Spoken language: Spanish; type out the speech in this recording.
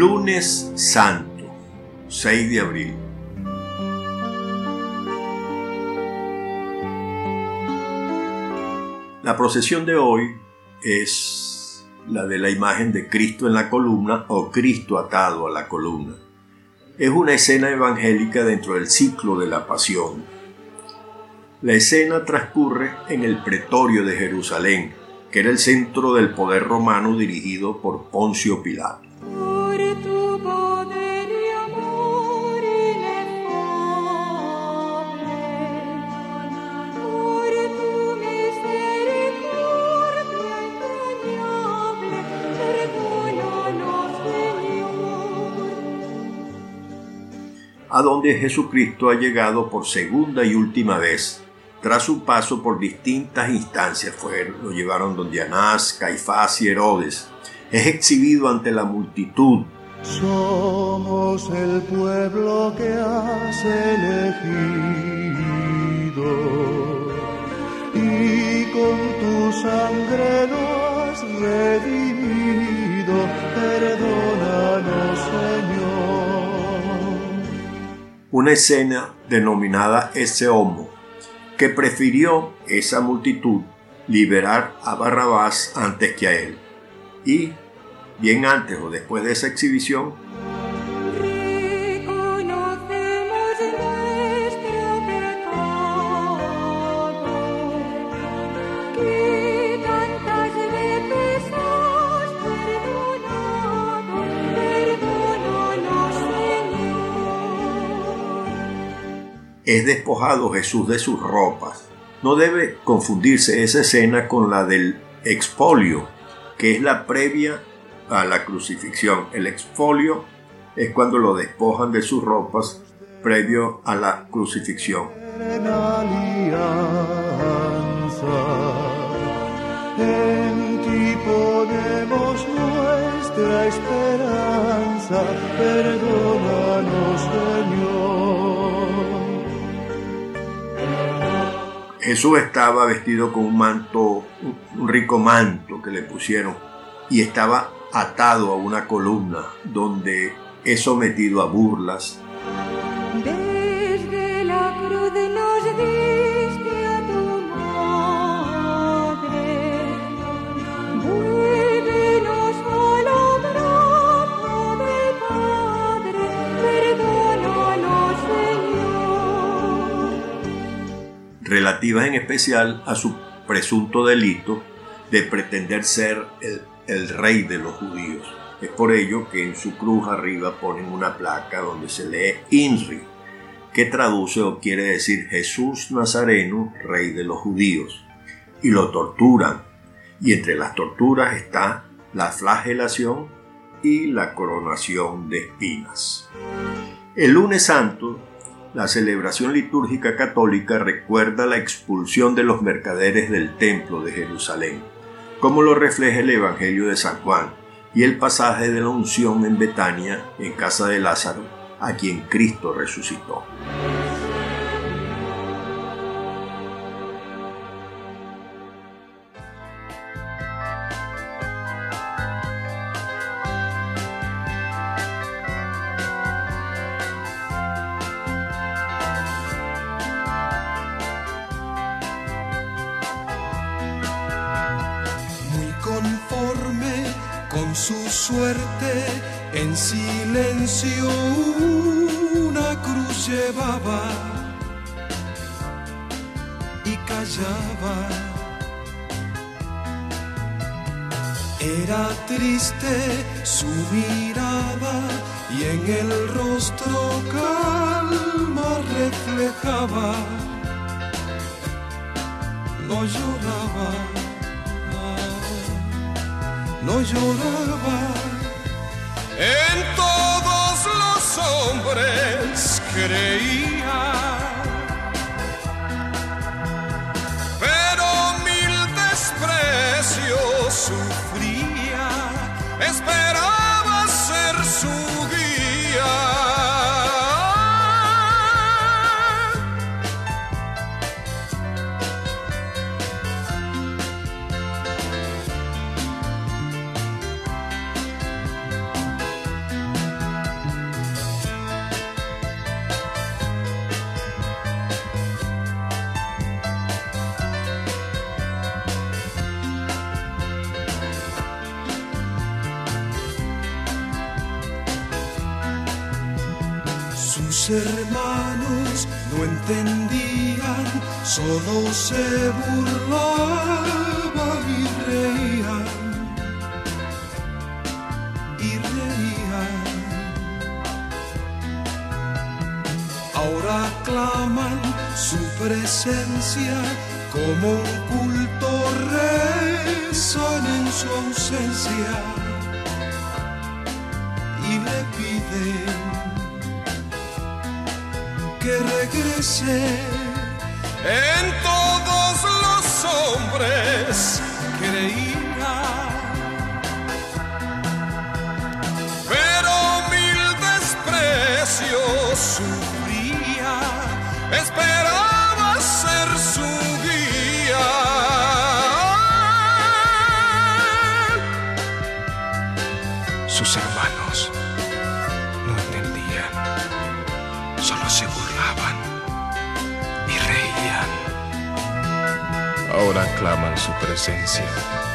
Lunes Santo, 6 de abril. La procesión de hoy es la de la imagen de Cristo en la columna o Cristo atado a la columna. Es una escena evangélica dentro del ciclo de la pasión. La escena transcurre en el pretorio de Jerusalén, que era el centro del poder romano dirigido por Poncio Pilato. A donde Jesucristo ha llegado por segunda y última vez tras su paso por distintas instancias, fue, lo llevaron donde Anás, Caifás y Herodes, es exhibido ante la multitud. Somos el pueblo que has elegido y con tu sangre nos has redimido. Perdónanos, Señor. Una escena denominada ese homo que prefirió esa multitud liberar a Barrabás antes que a él. Y, bien antes o después de esa exhibición, es despojado Jesús de sus ropas. No debe confundirse esa escena con la del expolio, que es la previa a la crucifixión. El expolio es cuando lo despojan de sus ropas previo a la crucifixión. En ti ponemos nuestra esperanza, perdónanos Señor. Jesús estaba vestido con un manto, un rico manto que le pusieron, y estaba atado a una columna donde es sometido a burlas. Desde la cruz nos diste a tu madre, vuélvenos al abrazo del Padre, perdónanos, Señor. relativas en especial a su presunto delito de pretender ser el, el rey de los judíos. Es por ello que en su cruz arriba ponen una placa donde se lee INRI, que traduce o quiere decir Jesús Nazareno, rey de los judíos. Y lo torturan. Y entre las torturas está la flagelación y la coronación de espinas. El lunes santo la celebración litúrgica católica recuerda la expulsión de los mercaderes del templo de Jerusalén, como lo refleja el Evangelio de San Juan y el pasaje de la unción en Betania, en casa de Lázaro, a quien Cristo resucitó. Su suerte, en silencio una cruz llevaba y callaba. Era triste su mirada y en el rostro calma reflejaba. No lloraba no lloraba. En todos los hombres creía. Sus hermanos no entendían, solo se burlaban y reían. Y reían. Ahora claman su presencia como un culto rezan en su ausencia y le piden que regrese en todos los hombres creía pero mil desprecios sufría Ahora claman su presencia.